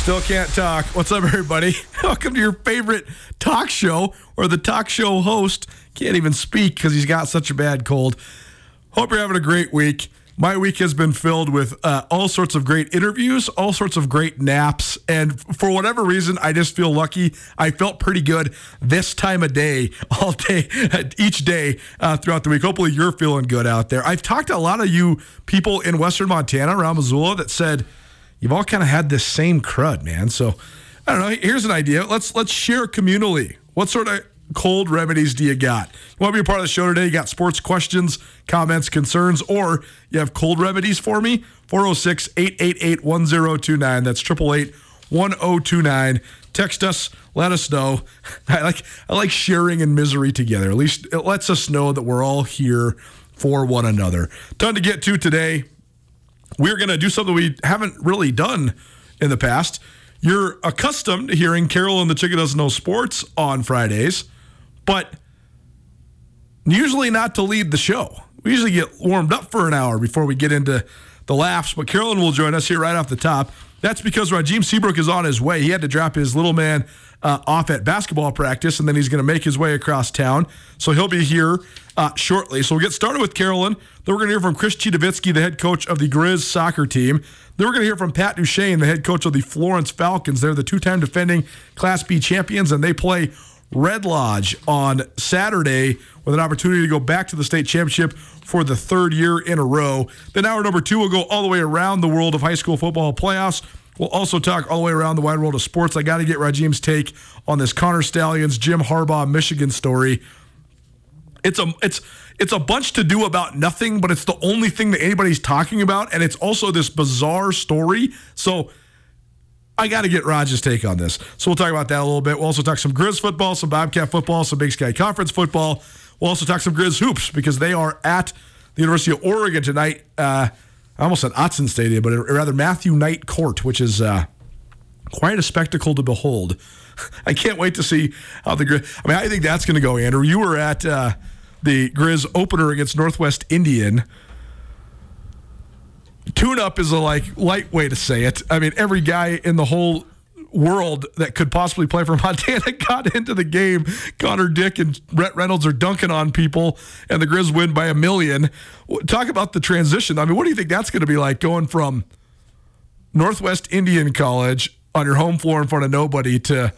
Still can't talk. What's up, everybody? Welcome to your favorite talk show, where the talk show host can't even speak because he's got such a bad cold. Hope you're having a great week. My week has been filled with uh, all sorts of great interviews, all sorts of great naps, and for whatever reason, I just feel lucky. I felt pretty good this time of day, all day, each day uh, throughout the week. Hopefully, you're feeling good out there. I've talked to a lot of you people in Western Montana around Missoula that said you've all kind of had this same crud, man. So I don't know. Here's an idea. Let's let's share communally. What sort of cold remedies do you got? You want to be a part of the show today? You got sports questions, comments, concerns, or you have cold remedies for me? 406 888 1029. That's 888 1029. Text us, let us know. I like I like sharing in misery together. At least it lets us know that we're all here for one another. Ton to get to today we're going to do something we haven't really done in the past. You're accustomed to hearing Carol and the Chicken Doesn't Know Sports on Fridays, but usually not to lead the show. We usually get warmed up for an hour before we get into the laughs, but Carolyn will join us here right off the top. That's because Rajim Seabrook is on his way. He had to drop his little man uh, off at basketball practice, and then he's going to make his way across town. So he'll be here uh, shortly. So we'll get started with Carolyn. Then we're going to hear from Chris Citowicki, the head coach of the Griz soccer team. Then we're going to hear from Pat Duchesne, the head coach of the Florence Falcons. They're the two-time defending Class B champions, and they play Red Lodge on Saturday with an opportunity to go back to the state championship for the third year in a row. Then hour number two will go all the way around the world of high school football playoffs. We'll also talk all the way around the wide world of sports. I got to get Rajim's take on this Connor Stalions, Jim Harbaugh, Michigan story. It's a it's it's a bunch to do about nothing, but it's the only thing that anybody's talking about, and it's also this bizarre story. So I got to get Raj's take on this. So we'll talk about that a little bit. We'll also talk some Griz football, some Bobcat football, some Big Sky Conference football. We'll also talk some Griz hoops because they are at the University of Oregon tonight. Uh, I almost said Autzen Stadium, but rather Matthew Knight Court, which is uh, quite a spectacle to behold. I can't wait to see how the Griz. I mean, I think that's going to go. Andrew, you were at uh, the Griz opener against Northwest Indian. Tune up is a like light way to say it. I mean, every guy in the whole world that could possibly play for Montana got into the game. Connor Dick and Brett Reynolds are dunking on people, and the Griz win by a million. Talk about the transition. I mean, what do you think that's going to be like going from Northwest Indian College on your home floor in front of nobody to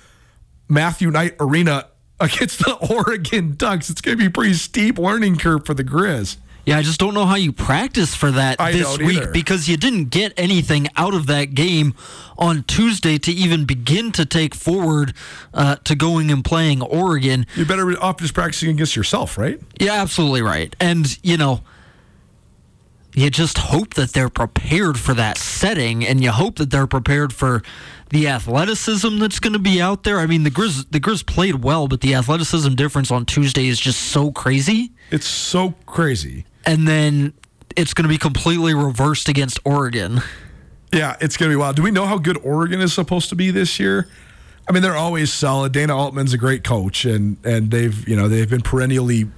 Matthew Knight Arena against the Oregon Ducks. It's going to be a pretty steep learning curve for the Griz. Yeah, I just don't know how you practice for that I this week either. because you didn't get anything out of that game on Tuesday to even begin to take forward uh, to going and playing Oregon. You're better off just practicing against yourself, right? Yeah, absolutely right. And, you know, you just hope that they're prepared for that setting and you hope that they're prepared for the athleticism that's going to be out there. I mean, the Griz the Griz played well, but the athleticism difference on Tuesday is just so crazy. It's so crazy. And then it's going to be completely reversed against Oregon. Yeah, it's going to be wild. Do we know how good Oregon is supposed to be this year? I mean, they're always solid. Dana Altman's a great coach, and and they've you know they've been perennially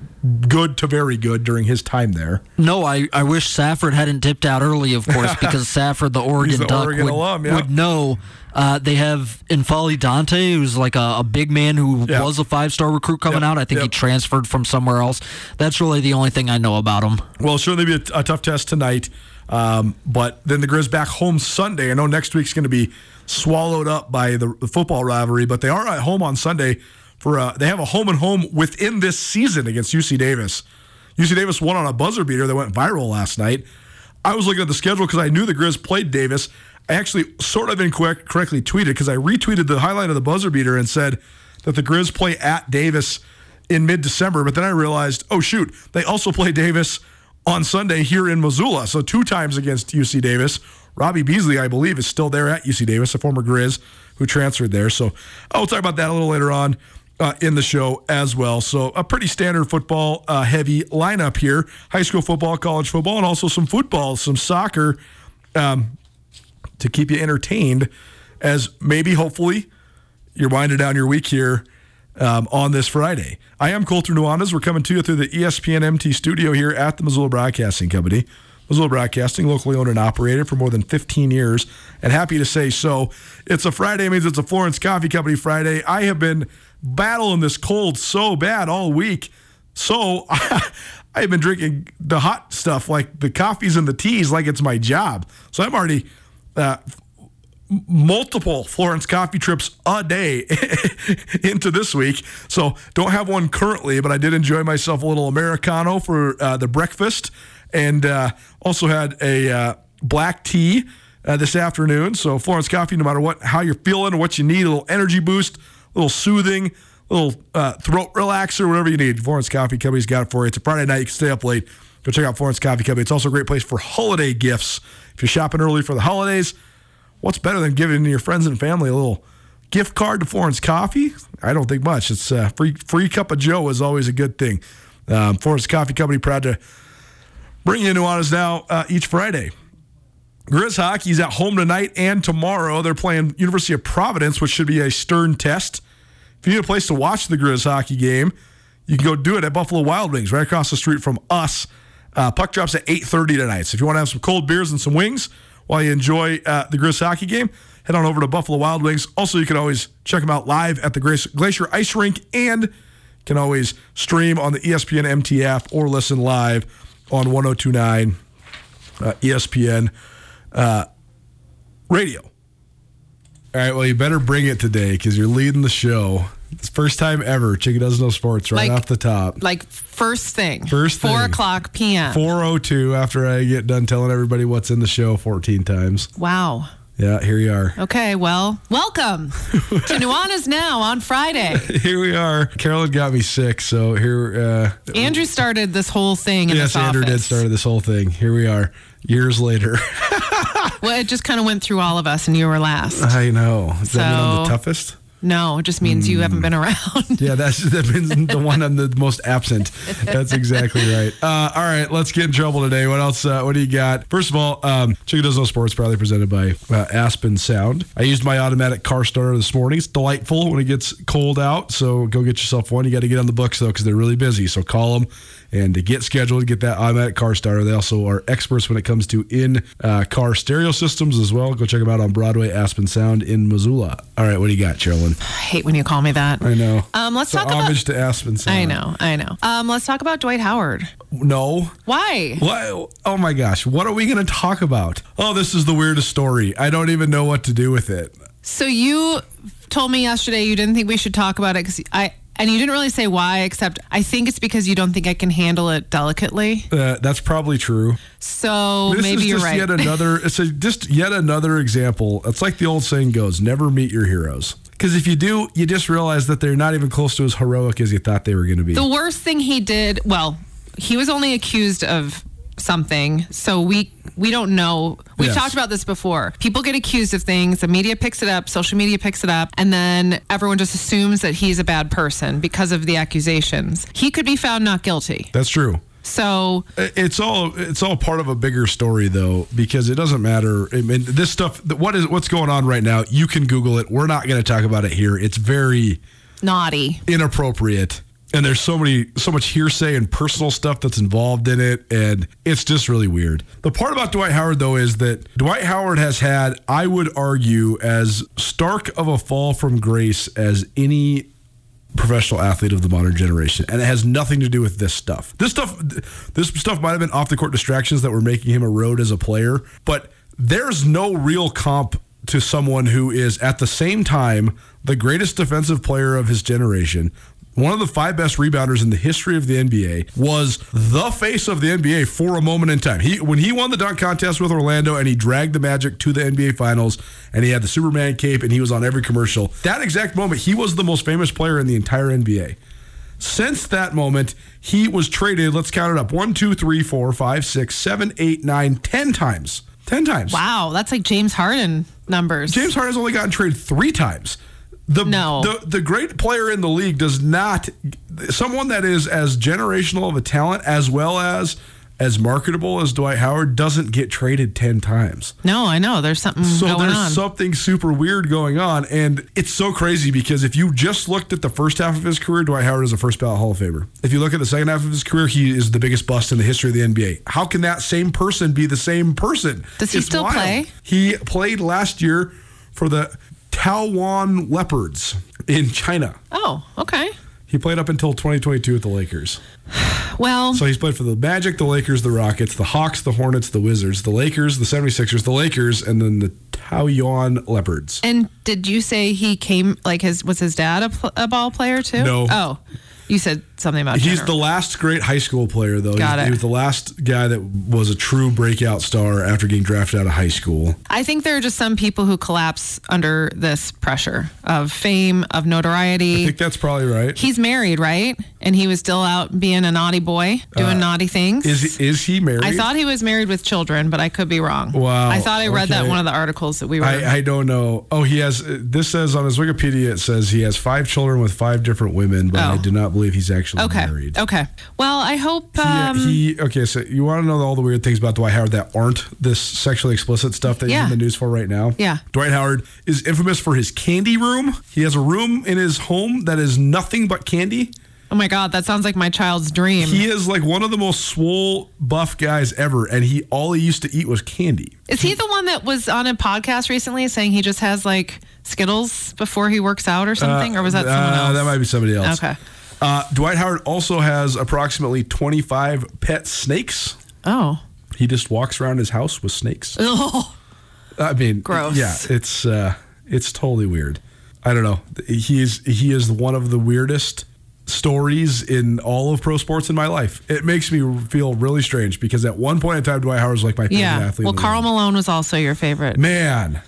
good to very good during his time there. No, I, I wish Safford hadn't dipped out early, of course, because Safford, the Oregon the Duck, Oregon would, alum, yeah. would know. Uh, they have N'Faly Dante, who's like a, a big man who Yeah. was a five star recruit coming Yep, out. I think he transferred from somewhere else. That's really the only thing I know about him. Well, certainly be a, a tough test tonight, um, but then the Griz back home Sunday. I know next week's going to be swallowed up by the, football rivalry, but they are at home on Sunday for uh, they have a home and home within this season against UC Davis. UC Davis won on a buzzer beater that went viral last night. I was looking at the schedule because I knew the Griz played Davis. I actually sort of incorrect, correctly tweeted because I retweeted the highlight of the buzzer beater and said that the Griz play at Davis in mid December. But then I realized, oh, shoot, they also play Davis on Sunday here in Missoula. So two times against UC Davis. Robby Beasley, I believe, is still there at UC Davis, a former Griz who transferred there. So I'll talk about that a little later on uh, in the show as well. So a pretty standard football uh, heavy lineup here: high school football, college football, and also some football, some soccer um, to keep you entertained. As maybe, hopefully, you're winding down your week here um, on this Friday. I am Colter Nuanez. We're coming to you through the ESPN MT studio here at the Missoula Broadcasting Company. Missoula Broadcasting, locally owned and operated for more than 15 years, and happy to say so. It's a Friday, means it's a Florence Coffee Company Friday. I have been battling this cold so bad all week. So I've been drinking the hot stuff, like the coffees and the teas, like it's my job. So I'm already uh, multiple Florence coffee trips a day into this week. So don't have one currently, but I did enjoy myself a little Americano for uh, the breakfast and uh, also had a uh, black tea uh, this afternoon. So Florence Coffee, no matter what, how you're feeling what you need, a little energy boost, a little soothing, a little uh, throat relaxer, whatever you need. Florence Coffee Company's got it for you. It's a Friday night. You can stay up late. Go check out Florence Coffee Company. It's also a great place for holiday gifts. If you're shopping early for the holidays, what's better than giving your friends and family a little gift card to Florence Coffee? I don't think much. It's a free free cup of Joe is always a good thing. Um, Florence Coffee Company proud to bring you Nuanez now uh, each Friday. Griz hockey's at home tonight and tomorrow. They're playing University of Providence, which should be a stern test. If you need a place to watch the Griz hockey game, you can go do it at Buffalo Wild Wings, right across the street from us. Uh, puck drops at 8.30 tonight. So if you want to have some cold beers and some wings while you enjoy uh, the Griz hockey game, head on over to Buffalo Wild Wings. Also, you can always check them out live at the Glacier Ice Rink and can always stream on the ESPN MT app or listen live on 1029 uh, ESPN uh, radio. All right, well, you better bring it today because you're leading the show. It's first time ever. Chicken doesn't know sports right Like- off the top. Like first thing. First thing. Four o'clock p.m. 402 after I get done telling everybody what's in the show 14 times. Wow. Yeah, here you are. Okay, well, welcome to Nuanez Now on Friday. Here we are. Carolyn got me sick, so here. Uh, Andrew started this whole thing in yes, this Andrew did office. start this whole thing. Here we are, years later. Well, it just kind of went through all of us, and you were last. I know. Does that mean I'm the So- toughest? No, it just means you haven't been around. Yeah, that's that means the one I'm the most absent. That's exactly right. Uh, all right, let's get in trouble today. What else? Uh, what do you got? First of all, um, Chick Who Doesn't Know Sports, proudly presented by uh, Aspen Sound. I used my automatic car starter this morning. It's delightful when it gets cold out. So go get yourself one. You got to get on the books though because they're really busy. So call them and to get scheduled, get that automatic car starter. They also are experts when it comes to in uh, car stereo systems as well. Go check them out on Broadway, Aspen Sound in Missoula. All right, what do you got, Carolyn? I hate when you call me that. I know. Um, let's talk about- homage to Aspen Sound. I know, I know. Um, let's talk about Dwight Howard. No. Why? What? Oh my gosh. What are we going to talk about? Oh, this is the weirdest story. I don't even know what to do with it. So you told me yesterday you didn't think we should talk about it because I And you didn't really say why, except I think it's because you don't think I can handle it delicately. Uh, that's probably true. So This maybe is you're just right. yet another. It's a, just yet another example. It's like the old saying goes: "Never meet your heroes." Because if you do, you just realize that they're not even close to as heroic as you thought they were going to be. the worst thing he did, well, he was only accused of something, so we we don't know. We've Yes. talked about this before. People get accused of things, the media picks it up, social media picks it up, and then everyone just assumes that he's a bad person because of the accusations. He could be found not guilty. That's true. So It's all it's all part of a bigger story though, because it doesn't matter. I mean, this stuff. What is what's going on right now? You can Google it. We're not going to talk about it here. It's very naughty. inappropriate. And there's so many, so much hearsay and personal stuff that's involved in it, and it's just really weird. The part about Dwight Howard, though, is that Dwight Howard has had, I would argue, as stark of a fall from grace as any professional athlete of the modern generation, and it has nothing to do with this stuff. This stuff, this stuff might have been off the court distractions that were making him erode as a player, but there's no real comp to someone who is at the same time the greatest defensive player of his generation. One of the five best rebounders in the history of the NBA was the face of the NBA for a moment in time. He when he won the dunk contest with Orlando and he dragged the Magic to the NBA Finals and he had the Superman cape and he was on every commercial. That exact moment, he was the most famous player in the entire NBA. Since that moment, he was traded. Let's count it up: one, two, three, four, five, six, seven, eight, nine, ten times. Ten times. Wow, that's like James Harden numbers. James Harden has only gotten traded three times. The, No. the the great player in the league does not someone that is as generational of a talent as well as as marketable as Dwight Howard doesn't get traded ten times. No, I know. There's something So there's on. something super weird going on, and it's so crazy because if you just looked at the first half of his career, Dwight Howard is a first ballot Hall of Famer. If you look at the second half of his career, he is the biggest bust in the history of the NBA. How can that same person be the same person? Does he still play? He played last year for the Taoyuan Leopards in China. oh, okay. He played up until 2022 with the Lakers. Well, So he's played for the Magic, the Lakers, the Rockets, the Hawks, the Hornets, the Wizards, the Lakers, the 76ers, the Lakers, and then the Taoyuan Leopards. and did you say he came like his was his dad a, pl- a ball player too? No. Oh, you said something about He's the last great high school player, though. Got He's- it. He was the last guy that was a true breakout star after getting drafted out of high school. I think there are just some people who collapse under this pressure of fame, of notoriety. I think that's probably right. He's married, right? And he was still out being a naughty boy, doing naughty things. Uh, Is is he married? I thought he was married with children, but I could be wrong. Wow, I thought I read that okay. in one of the articles that we were. I, I don't know. Oh, he has. This says on his Wikipedia, it says he has five children with five different women, but I Oh. do not believe he's actually okay. married. Okay. Well, I hope. Um, he okay. So you want to know all the weird things about Dwight Howard that aren't this sexually explicit stuff that he's Yeah. in the news for right now? Yeah. Dwight Howard is infamous for his candy room. He has a room in his home that is nothing but candy. oh my God, that sounds like my child's dream. He is like one of the most swole, buff guys ever, and he all he used to eat was candy. Is he the one that was on a podcast recently saying he just has like Skittles before he works out or something? or was that someone Uh, else? That might be somebody else. Okay. Uh, Dwight Howard also has approximately 25 pet snakes. Oh. He just walks around his house with snakes. Oh. I mean, Gross. Yeah, it's uh, it's totally weird. I don't know. He is he is one of the weirdest stories in all of pro sports in my life. It makes me feel really strange because at one point in time, Dwight Howard was like my favorite Yeah. athlete. Well, Carl. Malone was also your favorite. Man.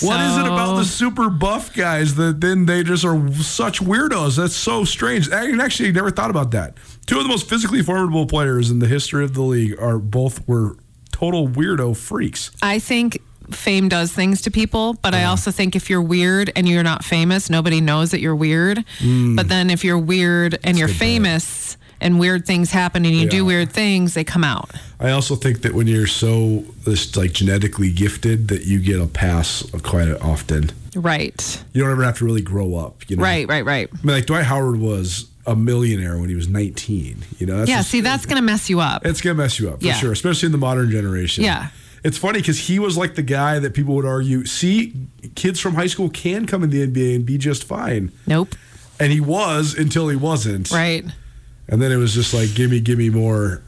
What is it about the super buff guys that then they just are such weirdos? That's so strange. I actually never thought about that. Two of the most physically formidable players in the history of the league are both were total weirdo freaks. I think fame does things to people, but I also think if you're weird and you're not famous, nobody knows that you're weird. Mm. But then if you're weird and you're famous and weird things happen and you Yeah. do weird things, they come out. I also think that when you're so this like genetically gifted that you get a pass quite often. Right. You don't ever have to really grow up. You know? Right, right, right. I mean, like Dwight Howard was a millionaire when he was 19. You know, that's yeah, just- see, that's going to mess you up. It's gonna mess you up for Yeah. sure, especially in the modern generation. Yeah. It's funny because he was like the guy that people would argue, see, kids from high school can come in the NBA and be just fine. Nope. And he was until he wasn't. Right. And then it was just like, gimme, gimme more.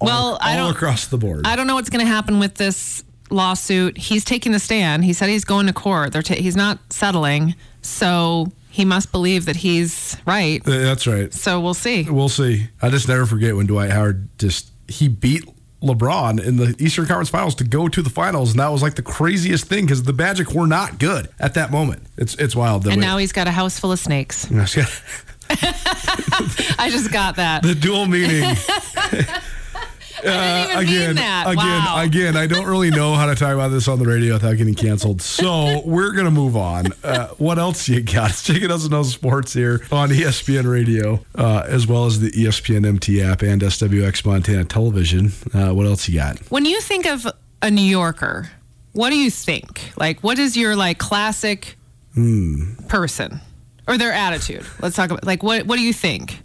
All, Well, I all don't- across the board. I don't know what's going to happen with this lawsuit. He's taking the stand. He said he's going to court. They're ta- he's not settling. So he must believe that he's right. That's right. So we'll see. We'll see. I just never forget when Dwight Howard just he beat LeBron in the Eastern Conference Finals to go to the finals, and that was like the craziest thing because the Magic were not good at that moment. It's it's wild. And we- now he's got a house full of snakes. I just got that. The dual meaning. I didn't even mean that. again, wow. again, I don't really know how to talk about this on the radio without getting canceled. So we're gonna move on. Uh, what else you got? It's Chick Who Doesn't Know Sports here on ESPN Radio, uh, as well as the ESPN MT app and SWX Montana Television. Uh, what else you got? When you think of a New Yorker, what do you think? Like, what is your like classic Hmm. person or their attitude? Let's talk about like what what do you think?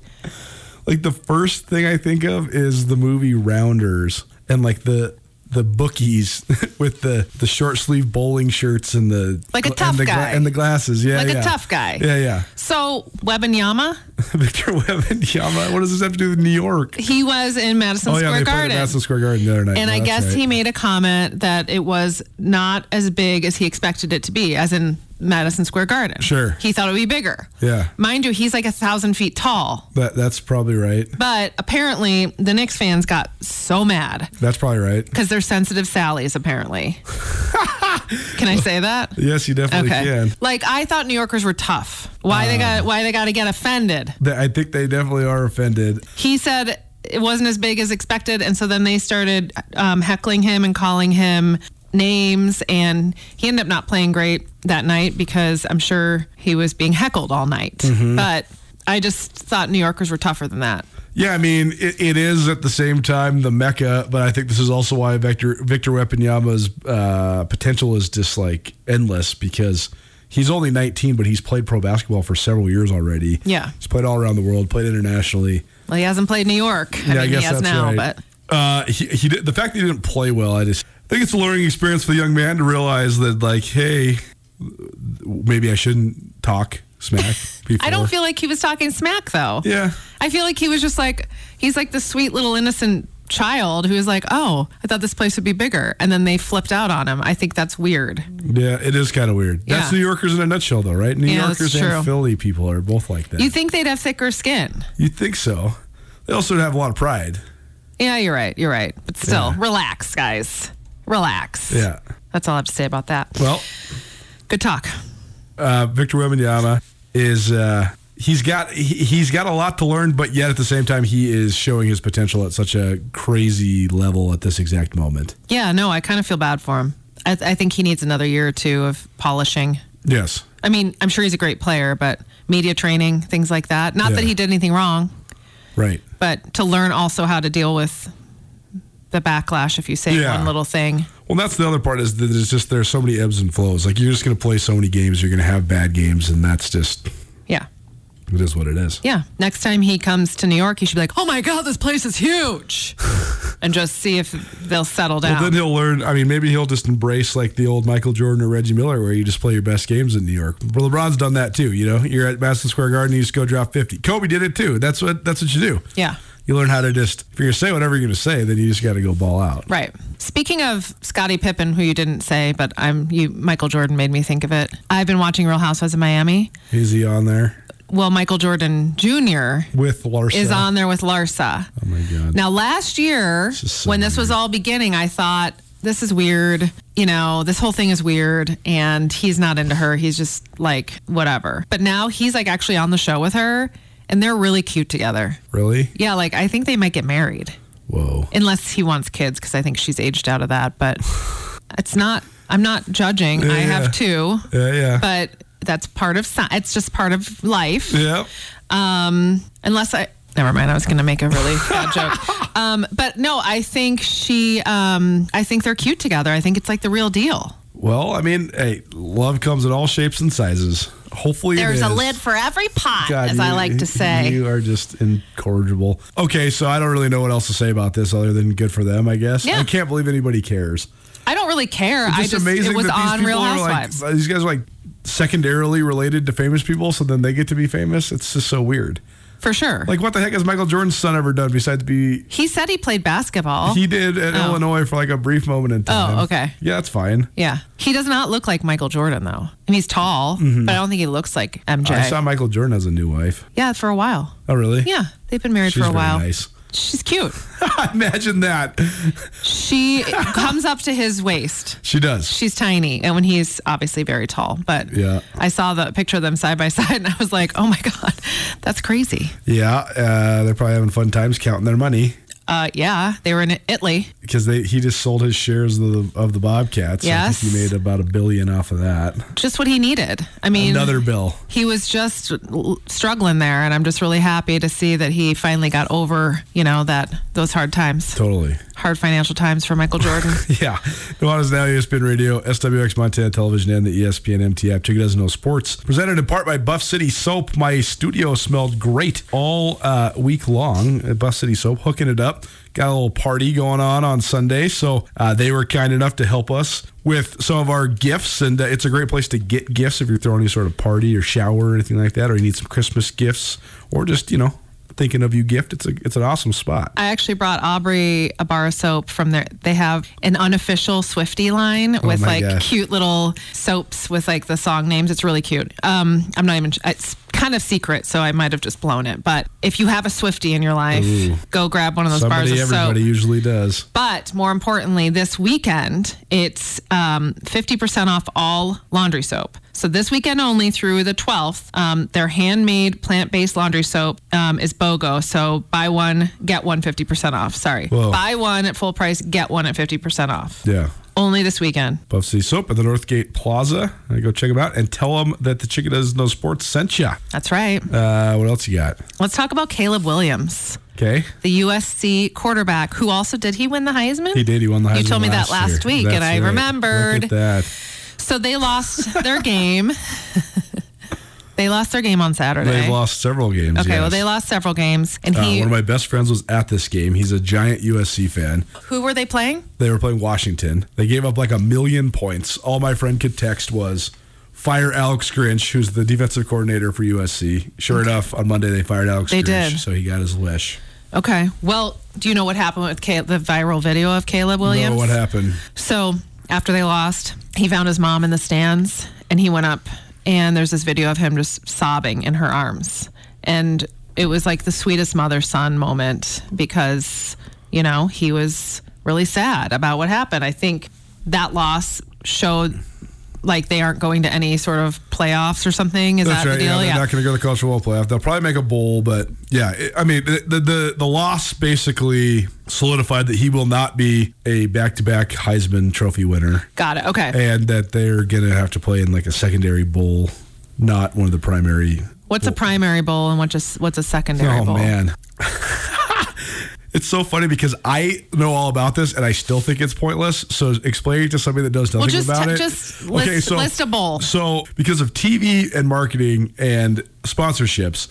Like the first thing I think of is the movie Rounders and like the the bookies with the the short sleeve bowling shirts and the Like a and tough the guy. and the glasses. Yeah, Like a yeah. tough guy. Yeah, yeah. So Webenyama, Victor Wembanyama. What does this have to do with New York? he was in Madison Oh yeah, Square they played Garden. at Madison Square Garden the other night. and No, I oh, guess right. he made a comment that it was not as big as he expected it to be, as in Madison Square Garden. Sure. He thought it would be bigger. Yeah. Mind you, he's like a thousand feet tall. That that's probably right. But apparently, the Knicks fans got so mad That's probably right. because they're sensitive Sallies, apparently. can I say that? Yes, you definitely Okay. can. Like I thought New Yorkers were tough. Why they got why they got to get offended? Th- I think they definitely are offended. He said it wasn't as big as expected, and so then they started um, heckling him and calling him names, and he ended up not playing great that night because I'm sure he was being heckled all night. Mm-hmm. But I just thought New Yorkers were tougher than that. Yeah, I mean, it, it is at the same time the mecca, but I think this is also why Victor Victor Wembanyama's uh, potential is just like endless because he's only 19, but he's played pro basketball for several years already. Yeah. he's played all around the world, played internationally. Well, he hasn't played New York. I yeah, mean, I guess he has now, right. but uh, he, he did, the fact that he didn't play well, I just think it's a learning experience for the young man to realize that, like, hey, maybe I shouldn't talk smack. Before. I don't feel like he was talking smack though. Yeah. I feel like he was just like he's like the sweet little innocent child who was like, "Oh, I thought this place would be bigger," and then they flipped out on him. I think that's weird. Yeah, it is kind of weird. That's Yeah. New Yorkers in a nutshell, though, right? New Yeah, Yorkers and Philly people are both like that. You think they'd have thicker skin? You think so? They also have a lot of pride. Yeah, you're right. You're right. But still, Yeah. relax, guys. Relax. Yeah. That's all I have to say about that. Well, Good talk. uh, Victor Wembanyama is uh, he's got he, he's got a lot to learn, but yet at the same time he is showing his potential at such a crazy level at this exact moment. Yeah, no, I kind of feel bad for him. I, I think he needs another year or two of polishing. Yes. I mean, I'm sure he's a great player, but media training, things like that. Not that he did anything wrong, Right. but to learn also how to deal with the backlash if you say Yeah. one little thing. Well, that's the other part is that there's just there's so many ebbs and flows. Like you're just going to play so many games, you're going to have bad games, and that's just Yeah. it is what it is. Yeah. Next time he comes to New York, he should be like, oh my God, this place is huge. and just see if they'll settle down. Well, then he'll learn. I mean, maybe he'll just embrace like the old Michael Jordan or Reggie Miller, where you just play your best games in New York. Well, LeBron's done that too. You know, you're at Madison Square Garden, you just go drop fifty. Kobe did it too. That's what that's what you do. yeah. You learn how to just if you're gonna say whatever you're gonna say, then you just got to go ball out. Right. Speaking of Scottie Pippen, who you didn't say, but I'm you Michael Jordan made me think of it. I've been watching Real Housewives of Miami. Is he on there Well, Michael Jordan Jr. with Larsa? is on there with Larsa. Oh my god. Now, last year, is so when this was all beginning, I thought, this is weird. You know, this whole thing is weird. And he's not into her. He's just like, whatever. But now he's like actually on the show with her, and they're really cute together. really? Yeah, like I think they might get married, Whoa. unless he wants kids, because I think she's aged out of that. But it's not, I'm not judging. I Yeah. have two, Yeah, yeah. but that's part of, it's just part of life. yeah. Um, unless I never mind, I was going to make a really bad joke. Um, but no, I think she, um, I think they're cute together. I think it's like the real deal. Well, I mean, hey, love comes in all shapes and sizes. Hopefully, There's a lid for every pot, God, as I like to say. You are just incorrigible. Okay, so I don't really know what else to say about this other than good for them, I guess. Yeah. I can't believe anybody cares. I don't really care. It's I just just amazing it was that these on Real Housewives. like these guys are like secondarily related to famous people, so then they get to be famous. It's just so weird. For sure. Like, what the heck has Michael Jordan's son ever done besides be? he said he played basketball. He did at Oh. Illinois for like a brief moment in time. Oh, okay. Yeah, that's fine. yeah, he does not look like Michael Jordan though. And he's tall, but I don't think he looks like MJ. Mm-hmm. I saw Michael Jordan has a new wife. yeah, for a while. Oh, really? Yeah, they've been married She's for a while. nice. She's cute. Imagine that. She comes up to his waist. She does. She's tiny, and when he's obviously very tall. But Yeah. I saw the picture of them side by side, and I was like, "Oh my god, that's crazy." Yeah, uh, they're probably having fun times counting their money Uh, yeah, they were in Italy. because they he just sold his shares of the of the Bobcats. I Yes. think he made about a billion off of that. Just what he needed. I mean, Another bill. he was just struggling there, and I'm just really happy to see that he finally got over, you know, that those hard times, Totally. hard financial times for Michael Jordan. Yeah. Nuanez Now, ESPN Radio, SWX Montana Television, and the ESPN MT app. Chick Who Doesn't Know Sports. Presented in part by Buff City Soap. My studio smelled great all uh, week long Buff City Soap, hooking it up. Got a little party going on on Sunday. So uh, they were kind enough to help us with some of our gifts. And uh, it's a great place to get gifts if you're throwing any sort of party or shower or anything like that, or you need some Christmas gifts, or just, you know, thinking of you gift. It's a it's an awesome spot. I actually brought Aubrey a bar of soap from there. They have an unofficial Swifty line with Oh my like gosh. cute little soaps with like the song names. It's really cute. Um, I'm not even. It's kind of secret, so I might have just blown it. But if you have a Swifty in your life, go grab one of those Somebody, bars of soap. everybody usually does. But more importantly, this weekend, it's um, 50% off all laundry soap. So this weekend only through the 12th, um, their handmade plant based laundry soap um, is BOGO. So buy one, get one 50% off. Sorry. Whoa. Buy one at full price, get one at 50% off. Yeah. Only this weekend. Buff City Soap at the Northgate Plaza. Uh, Go check them out and tell them that the Chick Who Doesn't Know Sports sent you. That's right. Uh, what else you got? Let's talk about Caleb Williams, Okay. the USC quarterback who also did he win the Heisman? He did. He won the Heisman You told me that last year. week, and That's I right. remembered. Look at that. So they lost their game. they lost their game on Saturday. They've lost several games. Okay, well, they lost several games, and Uh, he. one of my best friends was at this game. He's a giant USC fan. who were they playing? They were playing Washington. They gave up like a million points. All my friend could text was, fire Alex Grinch, who's the defensive coordinator for USC. Sure enough, on Monday they fired Alex They Grinch, did. so he got his wish. Okay. Well, do you know what happened with Caleb, the viral video of Caleb Williams? No, what happened? So after they lost, he found his mom in the stands, and he went up, and there's this video of him just sobbing in her arms, and it was like the sweetest mother son moment because you know he was really sad about what happened. I think that loss showed like they aren't going to any sort of playoffs or something. Is That's that right. the deal? Yeah, they're not going to go to the college football playoff. They'll probably make a bowl, but yeah, it, I mean, the, the the loss basically solidified that he will not be a back-to-back Heisman Trophy winner, Got it. Okay. and that they're going to have to play in like a secondary bowl, not one of the primary. What's a primary bowl and what's just what's a secondary Oh bowl? man. It's so funny because I know all about this and I still think it's pointless. So explain it to somebody that does nothing Well, just about t- it. just list- list a bowl. So because of TV and marketing and sponsorships,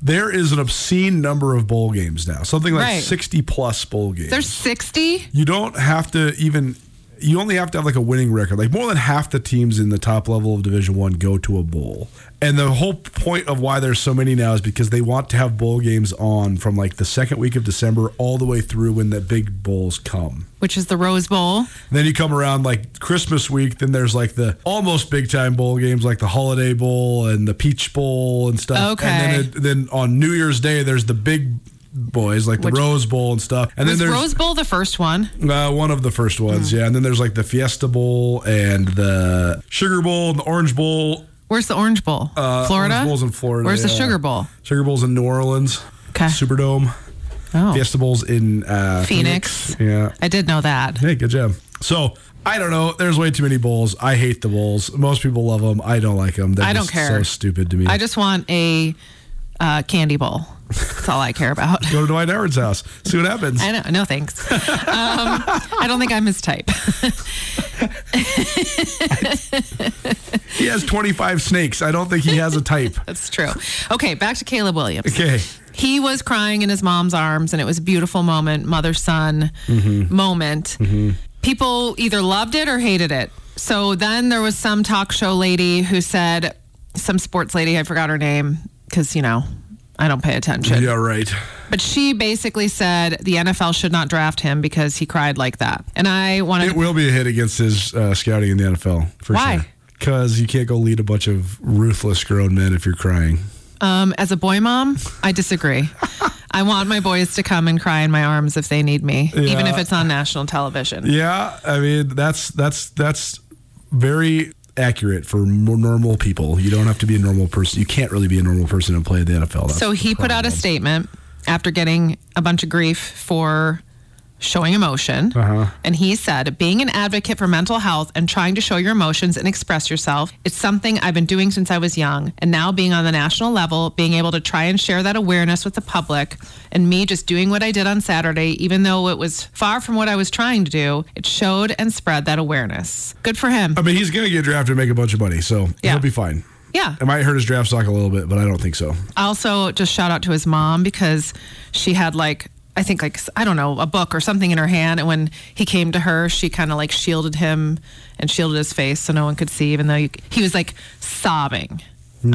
there is an obscene number of bowl games now. Something like Right. 60 plus bowl games. There's 60. you don't have to even you only have to have like a winning record. Like more than half the teams in the top level of Division One go to a bowl. And the whole point of why there's so many now is because they want to have bowl games on from like the second week of December all the way through when the big bowls come. which is the Rose Bowl. And then you come around like Christmas week, then there's like the almost big time bowl games like the Holiday Bowl and the Peach Bowl and stuff. Okay. And then, it, then on New Year's Day, there's the big boys like the Which- Rose Bowl and stuff. And Was then there's Rose Bowl the first one? uh, one of the first ones, Hmm. yeah. And then there's like the Fiesta Bowl and the Sugar Bowl and the Orange Bowl. Where's the Orange Bowl? Uh, Florida? Orange Bowl's in Florida. Where's the yeah. Sugar Bowl? Sugar Bowl's in New Orleans. Okay. Superdome. Oh. Fiesta Bowl's in uh, Phoenix. Yeah. I did know that. Hey, good job. So I don't know. There's way too many bowls. I hate the bowls. Most people love them. I don't like them. They're I don't care. So stupid to me. I just want a uh, candy bowl. That's all I care about. go to Dwight Howard's house. See what happens. I know. No thanks. Um, I don't think I'm his type. He has 25 snakes. I don't think he has a type. That's true. Okay, back to Caleb Williams. Okay. He was crying in his mom's arms, and it was a beautiful moment, mother son Mm-hmm. moment. People either loved it or hated it. So then there was some talk show lady who said, some sports lady, I forgot her name, because, you know, I don't pay attention. Yeah, right. But she basically said the NFL should not draft him because he cried like that. And I wanted It will be a hit against his uh, scouting in the NFL for Why? sure. Because you can't go lead a bunch of ruthless grown men if you're crying. Um, as a boy mom, I disagree. I want my boys to come and cry in my arms if they need me, even if it's on national television. Yeah, I mean that's that's that's very accurate for more normal people. You don't have to be a normal person. You can't really be a normal person and play in the NFL. That's So he put out a statement after getting a bunch of grief for showing emotion. Uh-huh. And he said, being an advocate for mental health and trying to show your emotions and express yourself, it's something I've been doing since I was young. And now being on the national level, being able to try and share that awareness with the public, and me just doing what I did on Saturday, even though it was far from what I was trying to do, it showed and spread that awareness. Good for him. I mean, he's going to get drafted and make a bunch of money, so Yeah. he'll be fine. Yeah. It might hurt his draft stock a little bit, but I don't think so. also just shout out to his mom because she had like I think like I don't know a book or something in her hand, and when he came to her, she kind of like shielded him and shielded his face so no one could see, even though you, he was like sobbing.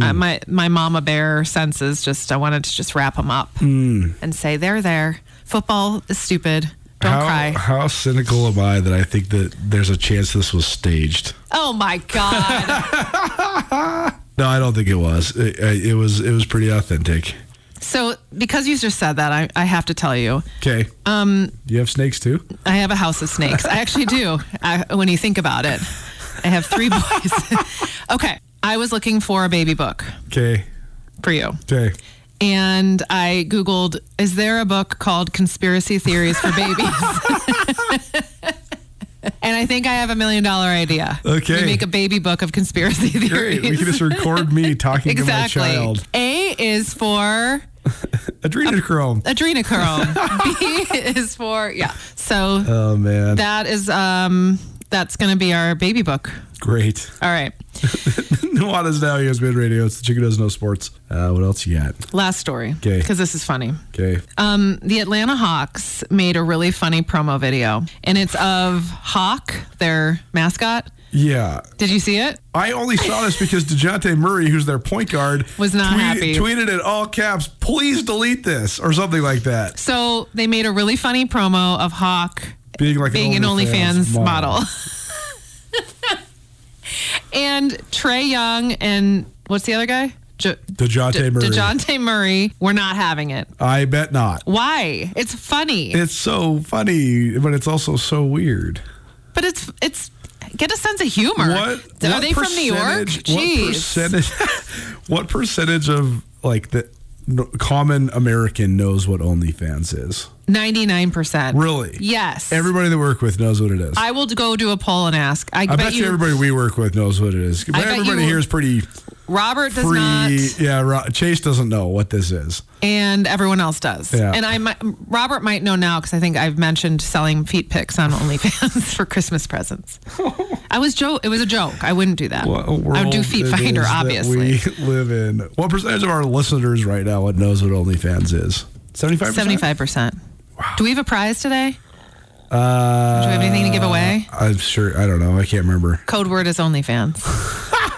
Uh, my my mama bear senses just I wanted to just wrap him up and say they're there. Football is stupid. Don't how, cry. How cynical am I that I think that there's a chance this was staged? Oh my god. No, I don't think it was. It, it was. It was pretty authentic. So because you just said that, I, I have to tell you, Okay. Um. You have snakes too. I have a house of snakes. I actually do. I, when you think about it, I have three boys. okay. I was looking for a baby book Okay. for you. Okay. And I Googled, is there a book called Conspiracy Theories for Babies? and I think I have a million dollar idea. Okay. We make a baby book of conspiracy theories. Great. We can just record me talking exactly. to my child. A is for Adrenochrome. adrenochrome. B is for, yeah. So Oh man. that is, um, that's going to be our baby book. Great. All right. Nuanez now ESPN Radio. It's the Chicken Does Know Sports. Uh, what else you got? Last story. Okay. Because this is funny. Okay. Um, the Atlanta Hawks made a really funny promo video, and it's of Hawk, their mascot. Yeah. Did you see it? I only saw this because DeJounte Murray, who's their point guard, Was not tweeted, happy. tweeted in all caps, please delete this, or something like that. So they made a really funny promo of Hawk Being like being an OnlyFans OnlyFans model. and Trae Young and what's the other guy? Jo- DeJounte De- Murray. DeJounte Murray. We're not having it. I bet not. Why? It's funny, It's so funny, but it's also so weird. but it's it's get a sense of humor. What Are what they from New York? percentage- What percentage? what percentage of like the common American knows what OnlyFans is? 99%. Really? Yes. Everybody that work with knows what it is. I, I will go do a poll and ask. I, bet, you everybody we work with knows what it is. But I bet everybody here is pretty Robert does free. not, Yeah, Ro- Chase doesn't know what this is. and everyone else does. Yeah. And I might, Robert might know now because I think I've mentioned selling feet pics on OnlyFans for Christmas presents. I was joke. It was a joke. I wouldn't do that. I would do Feet Finder, obviously. we live in. What percentage of our listeners right now knows what OnlyFans is? Seventy-five. Seventy-five percent. Do we have a prize today? Uh, Do we have anything to give away? I'm sure. I don't know. I can't remember. Code word is OnlyFans.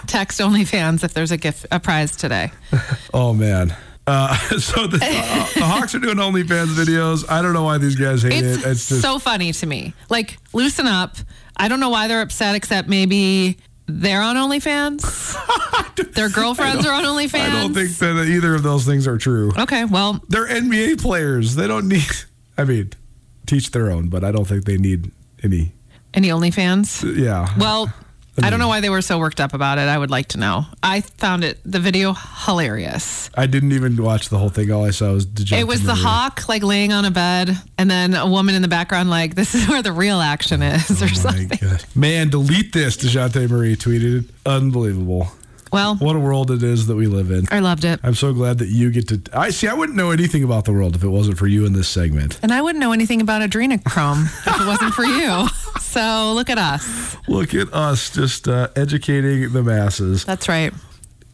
Text OnlyFans if there's a gift, a prize today. Oh man. Uh, so the, uh, the Hawks are doing OnlyFans videos. I don't know why these guys hate It's, it. It's just so funny to me. Like, loosen up. I don't know why they're upset, except maybe they're on OnlyFans. Their girlfriends are on OnlyFans. I don't think that either of those things are true. Okay, well, They're NBA players. They don't need. I mean, teach their own, but I don't think they need any. any OnlyFans? Uh, yeah. Well, I don't know why they were so worked up about it. I would like to know. I found it the video hilarious. I didn't even watch the whole thing. All I saw was DeJounte It was the hawk like laying on a bed, and then a woman in the background like, "This is where the real action is," oh or Oh my something. God. Man, delete this. Dejounte Murray tweeted. Unbelievable. Well, What a world it is that we live in. I loved it, I'm so glad that you get to. I see. I wouldn't know anything about the world if it wasn't for you in this segment. and I wouldn't know anything about adrenochrome if it wasn't for you. So look at us. Look at us just uh, educating the masses. That's right.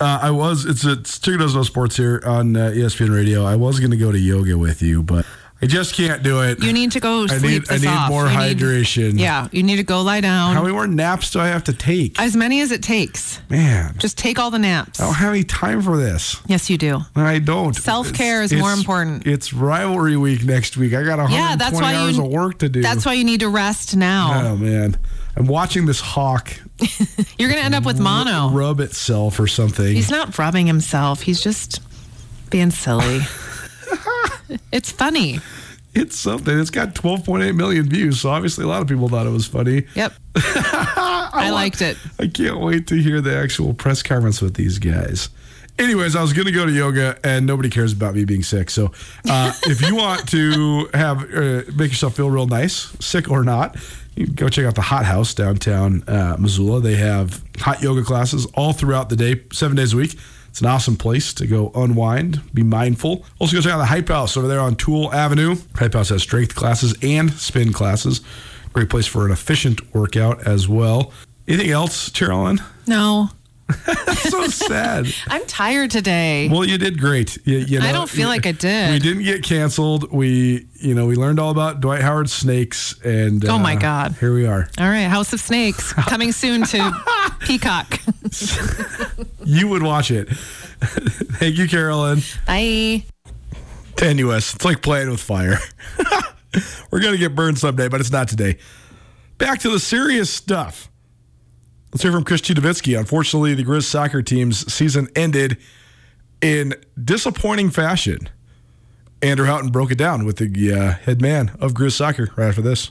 Uh, I was. It's it's Chick Who Doesn't Know Sports here on uh, ESPN Radio. I was going to go to yoga with you, but I just can't do it. You need to go I sleep need- I need off. more You need- hydration. yeah, you need to go lie down. How many more naps do I have to take? as many as it takes. Man, Just take all the naps. I don't have any time for this. Yes, you do. I don't. Self-care It's- is more important. It's rivalry week next week. I got 120 Yeah, that's why hours you. of work to do. That's why you need to rest now. Oh man, I'm watching this hawk You're gonna end up with mono. rub itself or something. He's not rubbing himself. He's just being silly. it's funny. It's something. It's got 12.8 million views, so obviously a lot of people thought it was funny. Yep. I liked it. I can't wait to hear the actual press conference with these guys. Anyways, I was going to go to yoga, and nobody cares about me being sick. So, uh, if you want to have uh, make yourself feel real nice, sick or not, you can go check out the Hot House downtown uh, Missoula. They have hot yoga classes all throughout the day, seven days a week. It's an awesome place to go unwind, be mindful. Also, go check out the Hype House over there on Toole Avenue. Hype House has strength classes and spin classes. Great place for an efficient workout as well. Anything else, Carolyn? No, so sad. I'm tired today. Well, you did great. You, you I don't feel like I did. We didn't get canceled. We, you know, we learned all about Dwight Howard's snakes, and Oh, my uh, God. here we are. All right, House of Snakes coming soon to Peacock. You would watch it. Thank you, Carolyn. Bye. Tenuous. It's like playing with fire. We're gonna get burned someday, but it's not today. Back to the serious stuff. Let's hear from Chris Citowicki. Unfortunately, the Griz soccer team's season ended in disappointing fashion. Andrew Houghton broke it down with the uh, head man of Griz soccer right after this.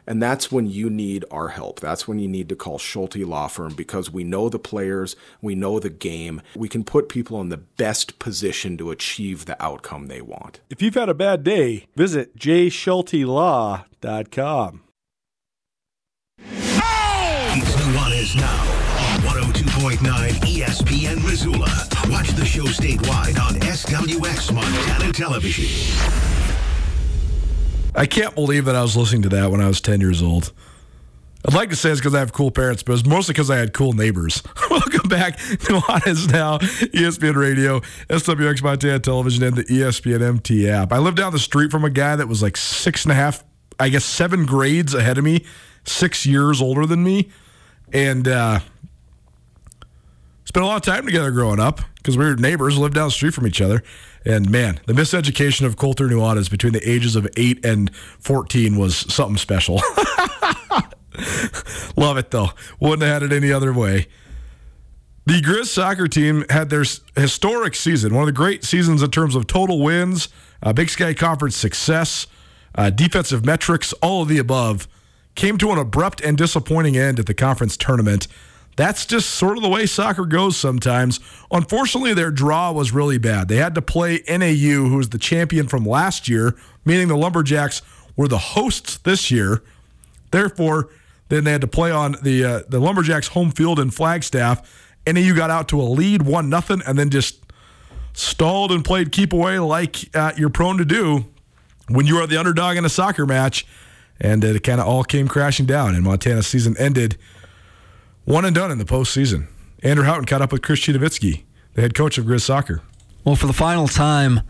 and that's when you need our help. That's when you need to call Schulte Law Firm because we know the players, we know the game. We can put people in the best position to achieve the outcome they want. If you've had a bad day, visit jschultelaw.com. It's Nuanez now on 102.9 ESPN Missoula. Watch the show statewide on SWX Montana Television. I can't believe that I was listening to that when I was 10 years old. I'd like to say it's because I have cool parents, but it's mostly because I had cool neighbors. Welcome back to Nuanez Now, E ESPN Radio, SWX Montana Television, and the ESPN MT app. I lived down the street from a guy that was like six and a half, I guess seven grades ahead of me, six years older than me. And uh, spent a lot of time together growing up because we were neighbors, lived down the street from each other. And man, the miseducation of Coulter Nuanez between the ages of 8 and 14 was something special. Love it though. Wouldn't have had it any other way. The Grizz soccer team had their historic season, one of the great seasons in terms of total wins, uh, Big Sky Conference success, uh, defensive metrics, all of the above, came to an abrupt and disappointing end at the conference tournament. That's just sort of the way soccer goes sometimes. Unfortunately, their draw was really bad. They had to play NAU, who was the champion from last year, meaning the Lumberjacks were the hosts this year. Therefore, then they had to play on the uh, the Lumberjacks home field in Flagstaff. NAU got out to a lead, one nothing, and then just stalled and played keep away like uh, you're prone to do when you are the underdog in a soccer match. And it kind of all came crashing down, and Montana's season ended one and done in the postseason. Andrew Houghton caught up with Chris Citowicki, the head coach of Griz Soccer. Well, for the final time,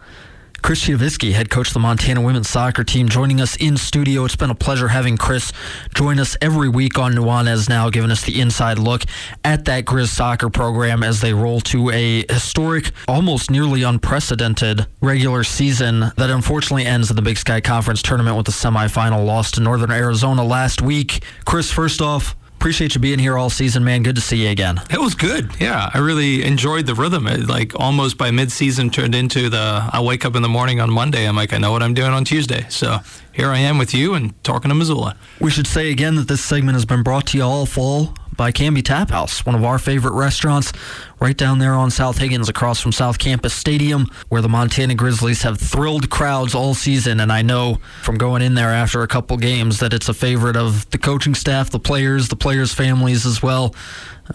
Chris Citowicki, head coach of the Montana women's soccer team, joining us in studio. It's been a pleasure having Chris join us every week on Nuanez Now, giving us the inside look at that Griz soccer program as they roll to a historic, almost nearly unprecedented regular season that unfortunately ends at the Big Sky Conference tournament with the semifinal loss to Northern Arizona last week. Chris, first off, appreciate you being here all season, man. Good to see you again. It was good. Yeah, I really enjoyed the rhythm. It, like almost by mid-season turned into the I wake up in the morning on Monday. I'm like, I know what I'm doing on Tuesday. So here I am with you and talking to Missoula. We should say again that this segment has been brought to you all fall by Canby Tap House, one of our favorite restaurants right down there on South Higgins across from South Campus Stadium, where the Montana Grizzlies have thrilled crowds all season. And I know from going in there after a couple games that it's a favorite of the coaching staff, the players, the players' families as well.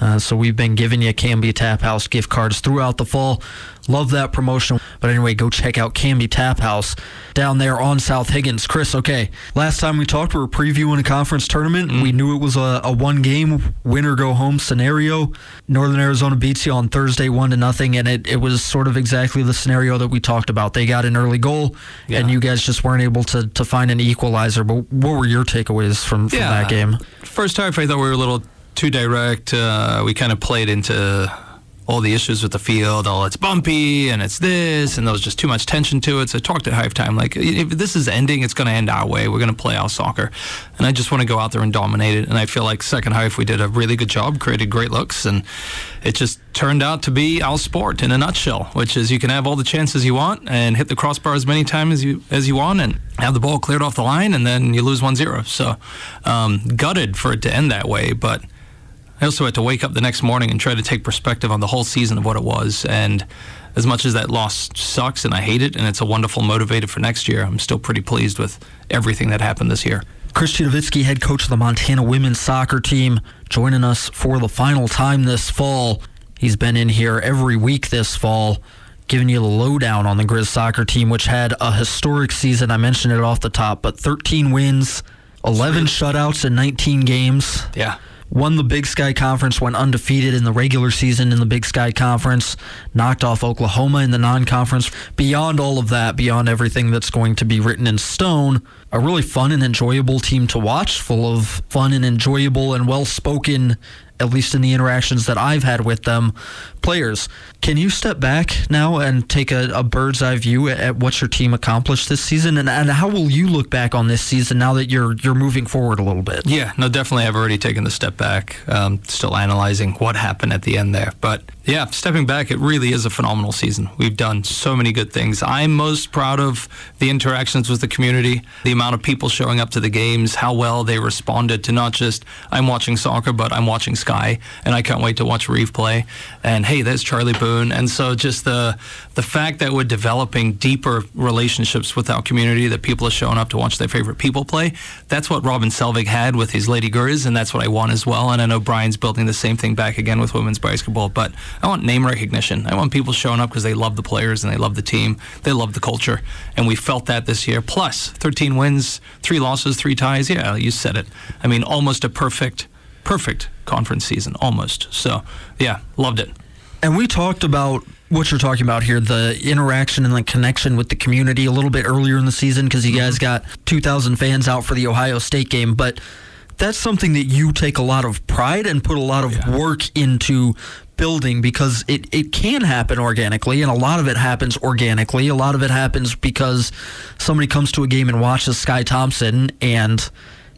Uh, so we've been giving you Canby Tap House gift cards throughout the fall. Love that promotion. But anyway, go check out Canby Tap House down there on South Higgins. Chris, okay. Last time we talked, we were previewing a conference tournament. Mm. We knew it was a, a one game winner go home scenario. Northern Arizona beats you on Thursday one to nothing, and it, it was sort of exactly the scenario that we talked about. They got an early goal, yeah. and you guys just weren't able to, to find an equalizer. But what were your takeaways from, from yeah. that game? First half, I thought we were a little too direct. Uh, we kind of played into all the issues with the field. Oh, it's bumpy and it's this, and there was just too much tension to it. So I talked at halftime, like, if this is ending, it's going to end our way. We're going to play our soccer. And I just want to go out there and dominate it. And I feel like second half, we did a really good job, created great looks, and it just turned out to be our sport in a nutshell, which is you can have all the chances you want and hit the crossbar as many times as you as you want and have the ball cleared off the line, and then you lose 1-0. So um, gutted for it to end that way, but – I also had to wake up the next morning and try to take perspective on the whole season of what it was. And as much as that loss sucks and I hate it, and it's a wonderful motivator for next year, I'm still pretty pleased with everything that happened this year. Chris Citowicki, head coach of the Montana women's soccer team, joining us for the final time this fall. He's been in here every week this fall, giving you the lowdown on the Griz soccer team, which had a historic season. I mentioned it off the top, but 13 wins, 11 shutouts in 19 games. Yeah won the Big Sky Conference, went undefeated in the regular season in the Big Sky Conference, knocked off Oklahoma in the non conference. Beyond all of that, beyond everything that's going to be written in stone, a really fun and enjoyable team to watch, full of fun and enjoyable and well spoken at least in the interactions that I've had with them, players. Can you step back now and take a, a bird's eye view at, at, what your team accomplished this season, and, and, how will you look back on this season now that you're you're moving forward a little bit? Yeah, no, definitely. I've already taken the step back. Um, still analyzing what happened at the end there, but yeah, stepping back, it really is a phenomenal season. We've done so many good things. I'm most proud of the interactions with the community, the amount of people showing up to the games, how well they responded to not just I'm watching soccer, but I'm watching Sky, and I can't wait to watch Reeve play. And hey, there's Charlie Boone. And so just the the fact that we're developing deeper relationships with our community, that people are showing up to watch their favorite people play, that's what Robin Selvig had with his Lady Griz, and that's what I want as well. And I know Brian's building the same thing back again with women's basketball, but I want name recognition. I want people showing up because they love the players and they love the team, they love the culture, and we felt that this year. Plus, 13 wins, three losses, three ties. Yeah, you said it. I mean, almost a perfect, perfect conference season, almost. So, yeah, loved it. And we talked about what you're talking about here the interaction and the connection with the community a little bit earlier in the season because you mm-hmm. guys got 2,000 fans out for the Ohio State game. But that's something that you take a lot of pride and put a lot of yeah. work into building because it, it can happen organically and a lot of it happens organically. A lot of it happens because somebody comes to a game and watches Sky Thompson and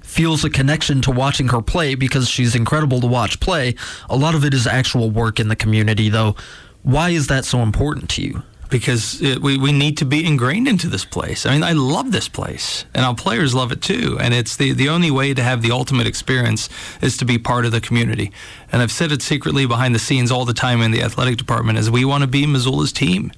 feels a connection to watching her play because she's incredible to watch play. A lot of it is actual work in the community though. Why is that so important to you? because it, we, we need to be ingrained into this place. I mean, I love this place, and our players love it too. And it's the, the only way to have the ultimate experience is to be part of the community. And I've said it secretly behind the scenes all the time in the athletic department is we want to be Missoula's team.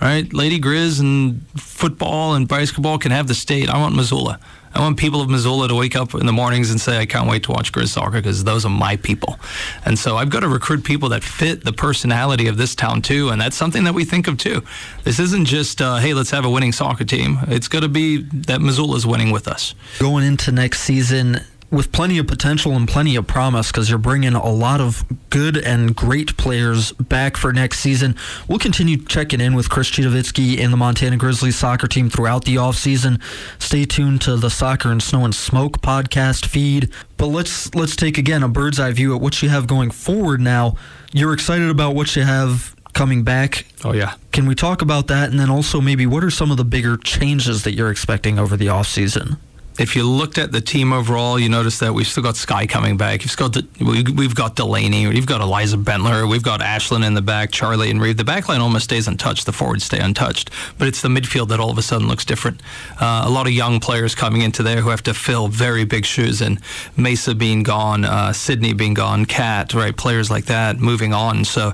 Right? Lady Griz and football and basketball can have the state. I want Missoula. I want people of Missoula to wake up in the mornings and say, I can't wait to watch Griz soccer because those are my people. And so I've got to recruit people that fit the personality of this town too. And that's something that we think of too. This isn't just, uh, hey, let's have a winning soccer team. It's got to be that Missoula's winning with us. Going into next season, with plenty of potential and plenty of promise because you're bringing a lot of good and great players back for next season. We'll continue checking in with Chris Citowicki and the Montana Grizzlies soccer team throughout the offseason. Stay tuned to the Soccer and Snow and Smoke podcast feed. But let's let's take again a bird's eye view at what you have going forward now. You're excited about what you have coming back. Oh yeah. Can we talk about that and then also maybe what are some of the bigger changes that you're expecting over the offseason? If you looked at the team overall, you notice that we've still got Sky coming back. You've got we, have got Delaney, we've got Eliza Bentler, we've got Ashlyn in the back, Charlie and Reeve. The back line almost stays untouched. The forwards stay untouched, but it's the midfield that all of a sudden looks different. Uh, a lot of young players coming into there who have to fill very big shoes, and Mesa being gone, uh, Sydney being gone, Cat, right? Players like that moving on. So,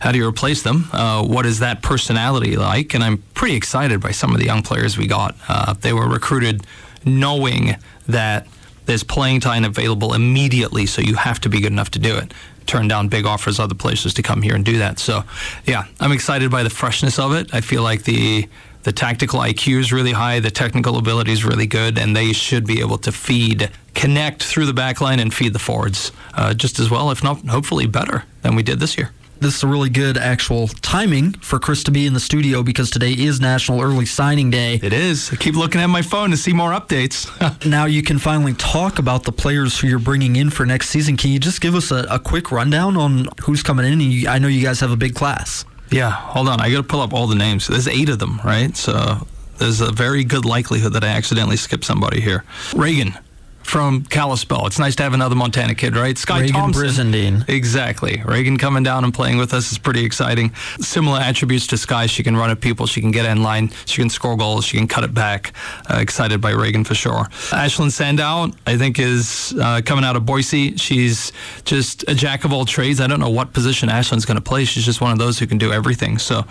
how do you replace them? Uh, what is that personality like? And I'm pretty excited by some of the young players we got. Uh, they were recruited knowing that there's playing time available immediately, so you have to be good enough to do it. Turn down big offers other places to come here and do that. So, yeah, I'm excited by the freshness of it. I feel like the the tactical IQ is really high, the technical ability is really good, and they should be able to feed, connect through the back line and feed the forwards uh, just as well, if not hopefully better than we did this year this is a really good actual timing for Chris to be in the studio because today is National Early Signing Day. It is. I keep looking at my phone to see more updates. now you can finally talk about the players who you're bringing in for next season. Can you just give us a, a quick rundown on who's coming in? I know you guys have a big class. Yeah, hold on. I got to pull up all the names. There's eight of them, right? So there's a very good likelihood that I accidentally skipped somebody here. Reagan, from Kalispell. It's nice to have another Montana kid, right? Sky Reagan Thompson. Brizendine. Exactly. Reagan coming down and playing with us is pretty exciting. Similar attributes to Sky. She can run at people. She can get in line. She can score goals. She can cut it back. Uh, excited by Reagan for sure. Ashlyn Sandow, I think, is uh, coming out of Boise. She's just a jack of all trades. I don't know what position Ashlyn's going to play. She's just one of those who can do everything. So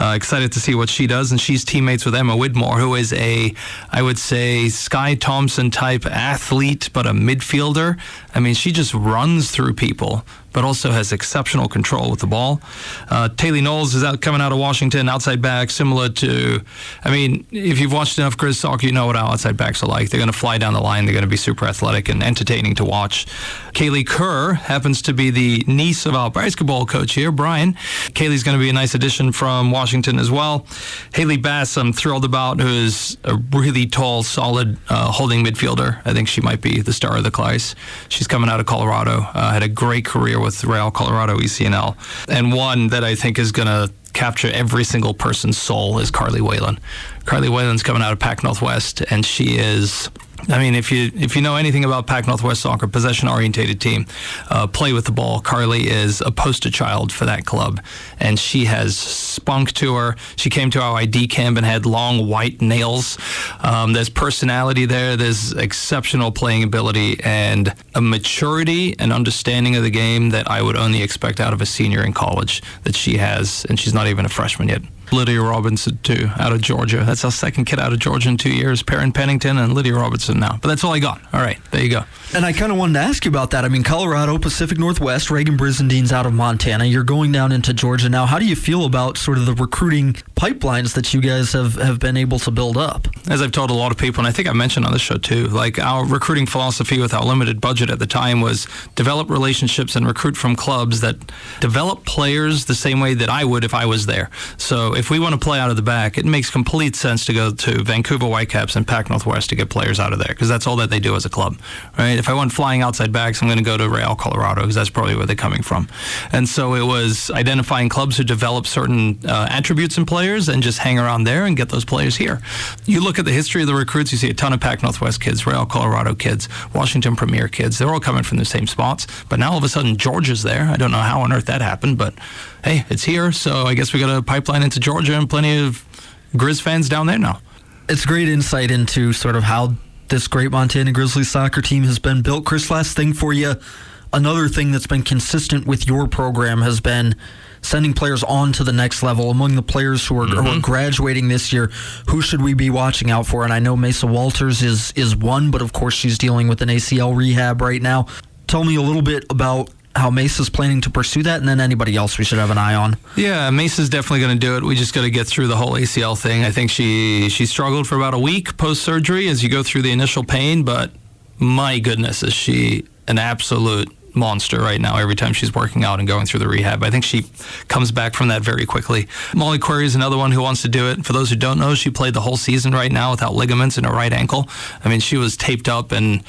uh, excited to see what she does. And she's teammates with Emma Widmore, who is a, I would say, Sky Thompson type athlete athlete, but a midfielder. I mean, she just runs through people but also has exceptional control with the ball. Uh, Taylor Knowles is out coming out of Washington, outside back, similar to, I mean, if you've watched enough Griz soccer, you know what outside backs are like. They're going to fly down the line. They're going to be super athletic and entertaining to watch. Kaylee Kerr happens to be the niece of our basketball coach here, Brian. Kaylee's going to be a nice addition from Washington as well. Haley Bass, I'm thrilled about, who is a really tall, solid uh, holding midfielder. I think she might be the star of the class. She's coming out of Colorado. Uh, had a great career with Real Colorado ECNL. And one that I think is going to capture every single person's soul is Carly Whalen. Carly Whalen's coming out of Pac Northwest, and she is I mean, if you if you know anything about Pac Northwest soccer, possession orientated team, uh, play with the ball. Carly is a poster child for that club, and she has spunk to her. She came to our ID camp and had long white nails. Um, there's personality there. There's exceptional playing ability and a maturity and understanding of the game that I would only expect out of a senior in college that she has, and she's not even a freshman yet. Lydia Robinson too, out of Georgia. That's our second kid out of Georgia in two years. Perrin Pennington and Lydia Robinson now. But that's all I got. All right, there you go. And I kind of wanted to ask you about that. I mean, Colorado, Pacific Northwest, Reagan Brizendine's out of Montana. You're going down into Georgia now. How do you feel about sort of the recruiting pipelines that you guys have, have been able to build up? As I've told a lot of people, and I think I mentioned on the show too, like our recruiting philosophy with our limited budget at the time was develop relationships and recruit from clubs that develop players the same way that I would if I was there. So if we want to play out of the back, it makes complete sense to go to Vancouver Whitecaps and Pac Northwest to get players out of there because that's all that they do as a club, right? if I want flying outside backs, I'm going to go to Real Colorado because that's probably where they're coming from. And so it was identifying clubs who develop certain uh, attributes in players and just hang around there and get those players here. You look at the history of the recruits, you see a ton of Pac Northwest kids, Real Colorado kids, Washington Premier kids. They're all coming from the same spots. But now all of a sudden, Georgia's there. I don't know how on earth that happened, but hey, it's here. So I guess we got a pipeline into Georgia and plenty of Griz fans down there now. It's great insight into sort of how this great Montana Grizzlies soccer team has been built. Chris, last thing for you. Another thing that's been consistent with your program has been sending players on to the next level. Among the players who are, mm-hmm. who are, mm-hmm. graduating this year, who should we be watching out for? And I know Mesa Walters is is one, but of course she's dealing with an ACL rehab right now. Tell me a little bit about how Mesa's planning to pursue that, and then anybody else we should have an eye on. Yeah, Mesa's definitely going to do it. We just got to get through the whole ACL thing. I think she she struggled for about a week post surgery as you go through the initial pain, but my goodness, is she an absolute monster right now every time she's working out and going through the rehab. I think she comes back from that very quickly. Molly Query is another one who wants to do it. For those who don't know, she played the whole season right now without ligaments in her right ankle. I mean, she was taped up and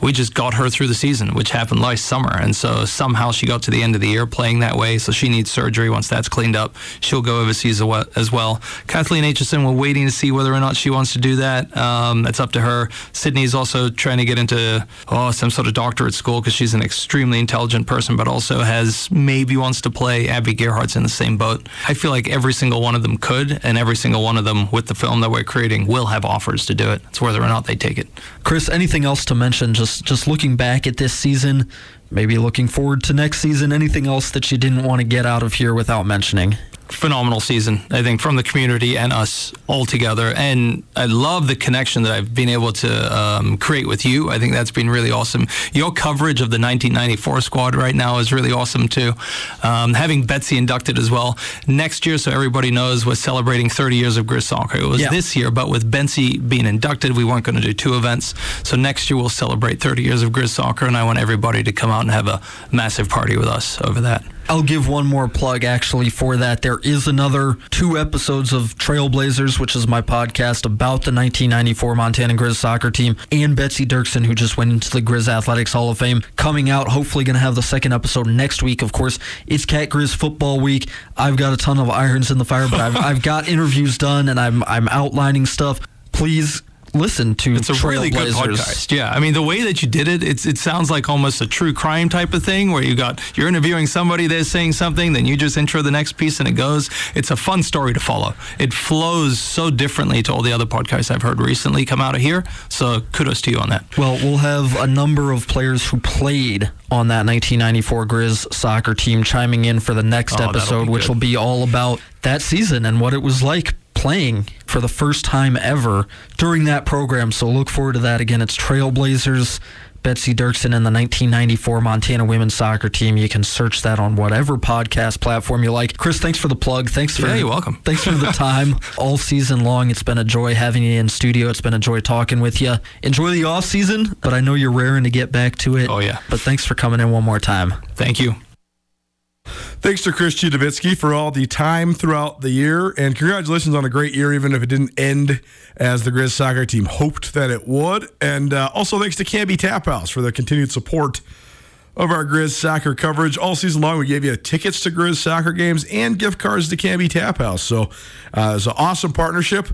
we just got her through the season, which happened last summer. And so somehow she got to the end of the year playing that way. So she needs surgery. Once that's cleaned up, she'll go overseas as well. Kathleen Aitchison, we're waiting to see whether or not she wants to do that. Um, it's up to her. Sydney's also trying to get into oh, some sort of doctorate school because she's an extremely intelligent person, but also has maybe wants to play. Abby Gerhardt's in the same boat. I feel like every single one of them could, and every single one of them with the film that we're creating will have offers to do it. It's whether or not they take it. Chris, anything else to mention? Just just looking back at this season, maybe looking forward to next season. Anything else that you didn't want to get out of here without mentioning? Phenomenal season, I think, from the community and us all together. And I love the connection that I've been able to um, create with you. I think that's been really awesome. Your coverage of the 1994 squad right now is really awesome, too. Um, having Betsy inducted as well. Next year, so everybody knows, we're celebrating 30 years of Griz Soccer. It was yeah. this year, but with Betsy being inducted, we weren't going to do two events. So next year, we'll celebrate 30 years of Griz Soccer, and I want everybody to come out and have a massive party with us over that. I'll give one more plug actually for that. There is another two episodes of Trailblazers, which is my podcast about the 1994 Montana Griz soccer team, and Betsy Dirksen, who just went into the Griz Athletics Hall of Fame, coming out. Hopefully, going to have the second episode next week. Of course, it's Cat Griz football week. I've got a ton of irons in the fire, but I've, I've got interviews done and I'm I'm outlining stuff. Please listen to. It's a really good podcast. Yeah, I mean the way that you did it, it's it sounds like almost a true crime type of thing where you got you're interviewing somebody, they're saying something, then you just intro the next piece and it goes. It's a fun story to follow. It flows so differently to all the other podcasts I've heard recently come out of here. So kudos to you on that. Well, we'll have a number of players who played on that 1994 Griz soccer team chiming in for the next oh, episode, which will be all about that season and what it was like playing for the first time ever during that program. So look forward to that again. It's Trailblazers. Betsy Dirksen and the 1994 Montana women's soccer team. You can search that on whatever podcast platform you like. Chris, thanks for the plug. Thanks for yeah, you're welcome. Thanks for the time all season long. It's been a joy having you in studio. It's been a joy talking with you. Enjoy the off season, but I know you're raring to get back to it. Oh yeah. But thanks for coming in one more time. Thank you. Thanks to Chris Citowicki for all the time throughout the year, and congratulations on a great year, even if it didn't end as the Griz soccer team hoped that it would. And uh, also thanks to Canby Tap House for the continued support of our Griz soccer coverage all season long. We gave you tickets to Griz soccer games and gift cards to Canby Tap House. So uh, it's an awesome partnership.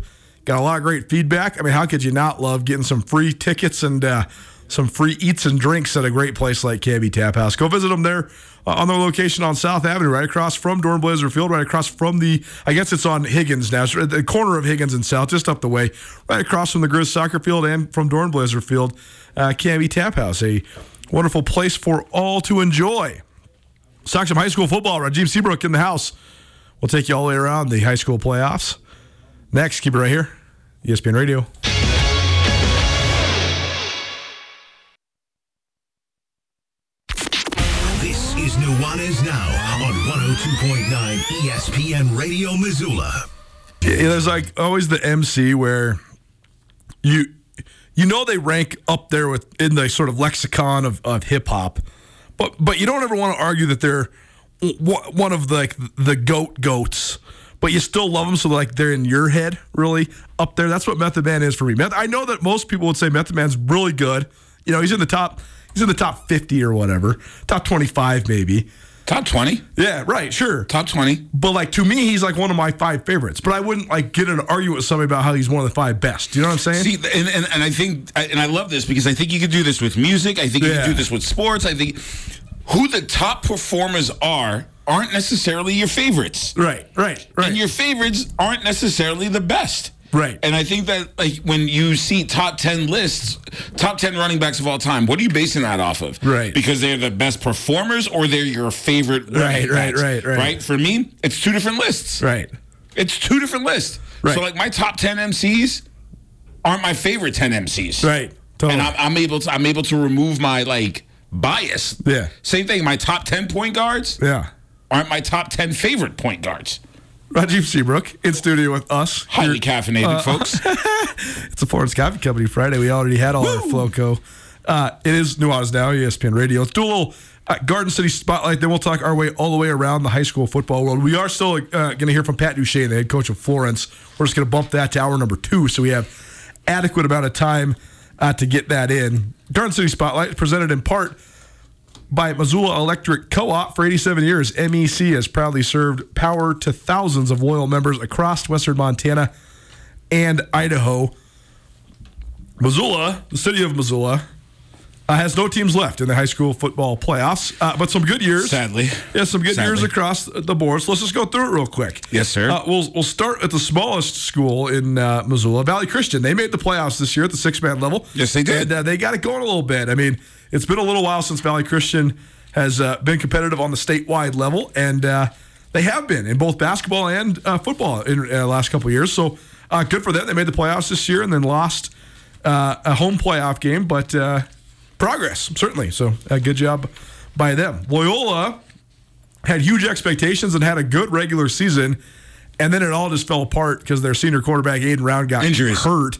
Got a lot of great feedback. I mean, how could you not love getting some free tickets and uh, some free eats and drinks at a great place like Canby Tap House? Go visit them there uh, on their location on South Avenue, right across from Dornblaser Field, right across from the, I guess it's on Higgins now, it's at the corner of Higgins and South, just up the way, right across from the Griz soccer field and from Dornblaser Field, uh, Canby Tap House, a wonderful place for all to enjoy. Some high school football. Rajiv Seabrook in the house. We'll take you all the way around the high school playoffs. Next, keep it right here, ESPN Radio. 102.9 ESPN Radio Missoula. There's like always the MC where you you know they rank up there with in the sort of lexicon of, of hip hop, but but you don't ever want to argue that they're one of the, like the goat goats. But you still love them, so like they're in your head, really up there. That's what Method Man is for me. I know that most people would say Method Man's really good. You know, he's in the top He's in the top 50 or whatever, top 25 maybe. Top 20? Yeah, right, sure. Top 20. But like to me, he's like one of my five favorites. But I wouldn't like get in an argument with somebody about how he's one of the five best. You know what I'm saying? See, and, and, and I think, and I love this because I think you could do this with music. I think you yeah. could do this with sports. I think who the top performers are aren't necessarily your favorites. Right, right, right. And your favorites aren't necessarily the best. Right. And I think that like when you see top 10 lists, top 10 running backs of all time, what are you basing that off of? Right. Because they're the best performers or they're your favorite right, right, right, right. Right? For me, it's two different lists. Right. It's two different lists. Right. So like my top 10 MCs aren't my favorite 10 MCs. Right. Totally. And I'm, I'm able to I'm able to remove my like bias. Yeah. Same thing, my top 10 point guards yeah. aren't my top 10 favorite point guards. Rajiv Seabrook in studio with us. Highly caffeinated, uh, folks. it's a Florence Coffee Company Friday. We already had all Woo! our Floco Uh, it is Nuanez now, ESPN Radio. Let's do a little uh, Garden City spotlight. Then we'll talk our way all the way around the high school football world. We are still uh, going to hear from Pat Duchesne, the head coach of Florence. We're just going to bump that to hour number two, so we have adequate amount of time uh, to get that in. Garden City spotlight is presented in part by Missoula Electric Co-op for 87 years. MEC has proudly served power to thousands of loyal members across western Montana and Idaho. Missoula, the city of Missoula, uh, has no teams left in the high school football playoffs, uh, but some good years. Sadly, yeah, some good Sadly. years across the board. So let's just go through it real quick. Yes, sir. Uh, we'll we'll start at the smallest school in uh, Missoula, Valley Christian. They made the playoffs this year at the six man level. Yes, they did. And uh, they got it going a little bit. I mean, it's been a little while since Valley Christian has uh, been competitive on the statewide level, and uh, they have been in both basketball and uh, football in uh, the last couple of years. So uh, good for them. They made the playoffs this year and then lost uh, a home playoff game, but uh, progress certainly. So uh, good job by them. Loyola had huge expectations and had a good regular season, and then it all just fell apart because their senior quarterback Aiden Round got Injuries. hurt,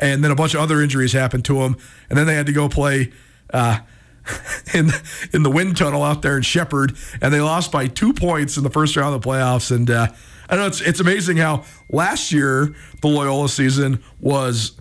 and then a bunch of other injuries happened to him, and then they had to go play. Uh, in in the wind tunnel out there in Shepherd, and they lost by two points in the first round of the playoffs. And uh, I know it's it's amazing how last year the Loyola season was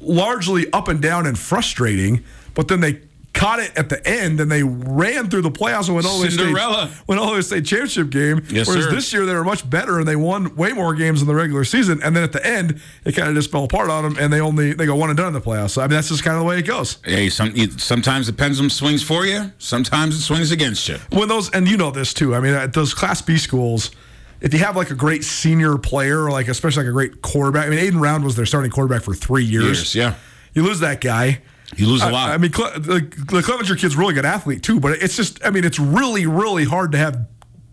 largely up and down and frustrating, but then they caught it at the end and they ran through the playoffs and went all the way to Cinderella. state, went all the way to state championship game. Yes, Whereas sir. this year they were much better and they won way more games in the regular season. And then at the end, it kind of just fell apart on them and they only they go one and done in the playoffs. So I mean that's just kind of the way it goes. Hey, some, sometimes the pendulum swings for you. Sometimes it swings against you. when those and you know this too. I mean, at those Class B schools, if you have like a great senior player, like especially like a great quarterback. I mean, Aiden Round was their starting quarterback for three years. Years, yeah. You lose that guy. You lose a lot. I, mean, Cle- the, the Clevenger kid's a really good athlete too, but it's just, I mean, it's really, really hard to have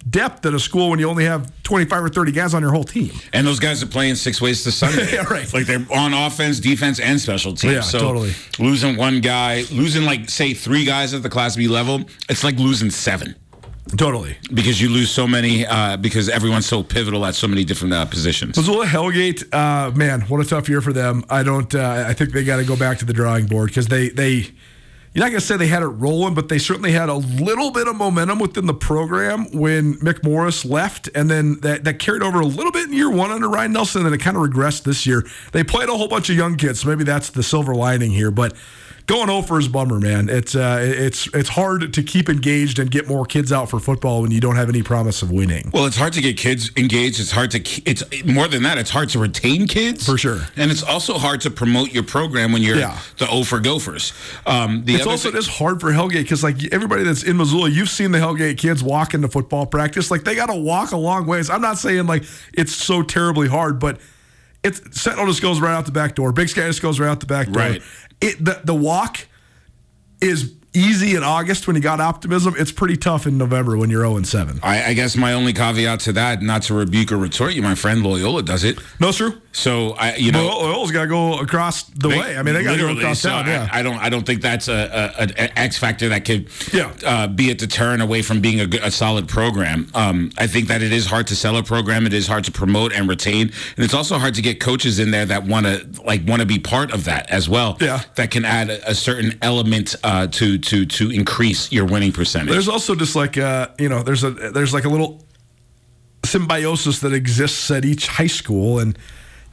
depth at a school when you only have 25 or 30 guys on your whole team. And those guys are playing six ways to Sunday. Yeah, right. Like they're on offense, defense, and special teams. Yeah, so totally. losing one guy, losing like say three guys at the Class B level, it's like losing seven Totally. because you lose so many uh, because everyone's so pivotal at so many different uh, positions. Missoula Hellgate, uh, man, what a tough year for them. I don't. Uh, I think they got to go back to the drawing board because they they. You're not gonna say they had it rolling, but they certainly had a little bit of momentum within the program when Mick Morris left, and then that, that carried over a little bit in year one under Ryan Nelson, and it kind of regressed this year. They played a whole bunch of young kids, so maybe that's the silver lining here. But going over is bummer, man. It's uh, it's it's hard to keep engaged and get more kids out for football when you don't have any promise of winning. Well, it's hard to get kids engaged. It's hard to. It's more than that. It's hard to retain kids For sure. and it's also hard to promote your program when you're Yeah. the O for Gophers. Um, the It's also thing- just hard for Hellgate because like everybody that's in Missoula, you've seen the Hellgate kids walk into football practice. Like they got to walk a long ways. I'm not saying like it's so terribly hard, but it's Sentinel just goes right out the back door. Big Sky just goes right out the back door. Right. It the the walk is easy in August when you got optimism. It's pretty tough in November when you're 0 and 7. I, I guess my only caveat to that, not to rebuke or retort you, my friend Loyola does it. No, true. So I, you know, Loyola's got to go across the They- way. I mean, they got to go across so town. I- Yeah. I, don't. I don't think that's a- an X factor that could Yeah. uh, be a deterrent away from being a, a solid program. Um, I think that it is hard to sell a program. It is hard to promote and retain, and it's also hard to get coaches in there that want to like want to be part of that as well. Yeah. that can add a, a certain element uh, to to to increase your winning percentage. There's also just like uh, you know, there's a there's like a little symbiosis that exists at each high school, and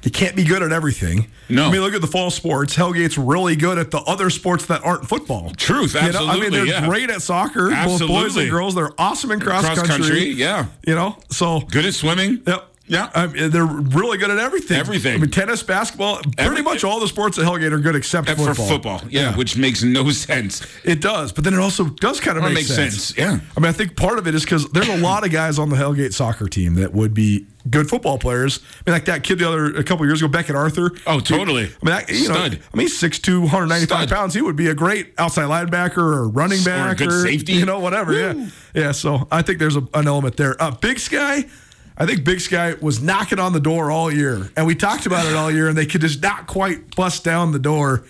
you can't be good at everything. No. I mean look at the fall sports. Hellgate's really good at the other sports that aren't football. Truth, You know, I mean they're yeah. great at soccer, both boys and girls. They're awesome in cross, Cross country, yeah. You know, so good at swimming. Yep. Yeah. I mean, they're really good at everything. Everything. I mean, tennis, basketball, pretty Everything. much all the sports at Hellgate are good except And football. for football, yeah, which makes no sense. It does, but then it also does kind of make makes sense. sense, yeah. I mean, I think part of it is because there's a lot of guys on the Hellgate soccer team that would be good football players. I mean, like that kid the other a couple years ago, Beckett Arthur. Oh, totally. I mean, that, you know, I mean, he's 6'2", 195 Stud. pounds. He would be a great outside linebacker or running Or back good safety. you know, whatever. Yeah, yeah. So I think there's a, an element there. Uh, Big Sky. I think Big Sky was knocking on the door all year, and we talked about it all year, and they could just not quite bust down the door.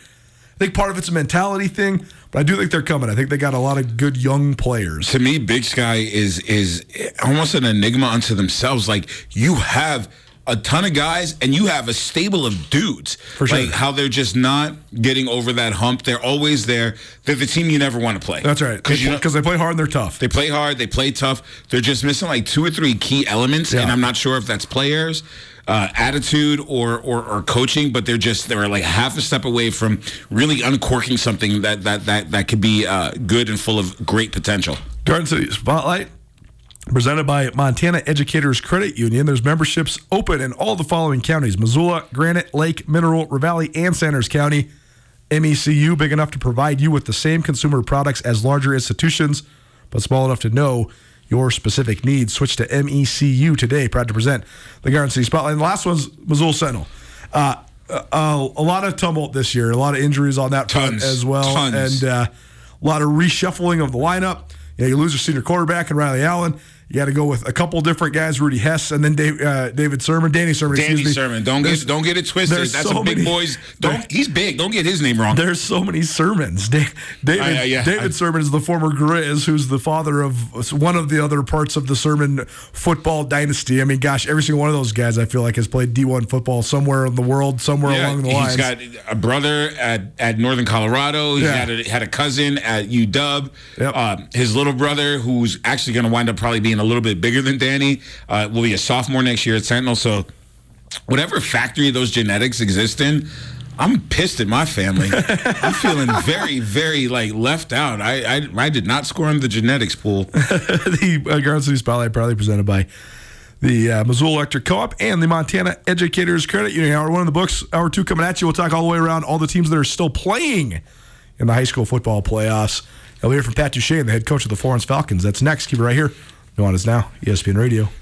I think part of it's a mentality thing, but I do think they're coming. I think they got a lot of good young players. to me, Big Sky is is almost an enigma unto themselves. Like you have a ton of guys, and you have a stable of dudes. For sure. Like how they're just not getting over that hump. They're always there. They're the team you never want to play. That's right. Because Because they play hard and they're tough. they play hard, they play tough. They're just missing like two or three key elements, and I'm not sure if that's players, uh, attitude, or, or or coaching. But they're just they're like half a step away from really uncorking something that that that that could be uh, good and full of great potential. Garden City Spotlight, presented by Montana Educators Credit Union. There's memberships open in all the following counties Missoula, Granite, Lake, Mineral, Ravalli, and Sanders County. MECU, big enough to provide you with the same consumer products as larger institutions, but small enough to know your specific needs. Switch to MECU today. Proud to present the Garden City Spotlight. And the last one's Missoula Sentinel. Uh, uh, a lot of tumult this year, a lot of injuries on that front Tons. as well, Tons. and uh, a lot of reshuffling of the lineup. You, know, you lose your senior quarterback and Riley Allen. You got to go with a couple different guys, Rudy Hess, and then Dave, uh, David Sermon, Danny Sermon. Danny excuse me. Sermon, don't There's- get don't get it twisted. That's so a big many- boys. Don't he's big. Don't get his name wrong. There's so many sermons. Da- David, I- I- yeah, David I- Sermon is the former Griz, who's the father of one of the other parts of the Sermon football dynasty. I mean, gosh, every single one of those guys I feel like has played D1 football somewhere in the world, somewhere Yeah, along the line. he's lines. got a brother at, at Northern Colorado. He Yeah. had a, had a cousin at UW. Yep. Um, his little brother, who's actually going to wind up probably being a little bit bigger than Danny, uh, will be a sophomore next year at Sentinel. So, whatever factory those genetics exist in. I'm pissed at my family. I'm feeling very, very like left out. I, I I did not score in the genetics pool. the uh, Garden City Spotlight proudly presented by the uh, Missoula Electric Co-op and the Montana Educators Credit Union. Hour one of the books, hour two coming at you. We'll talk all the way around all the teams that are still playing in the high school football playoffs. We'll hear from Pat Duchesne, the head coach of the Florence Falcons. That's next. Keep it right here. Nuanez now, E ESPN Radio.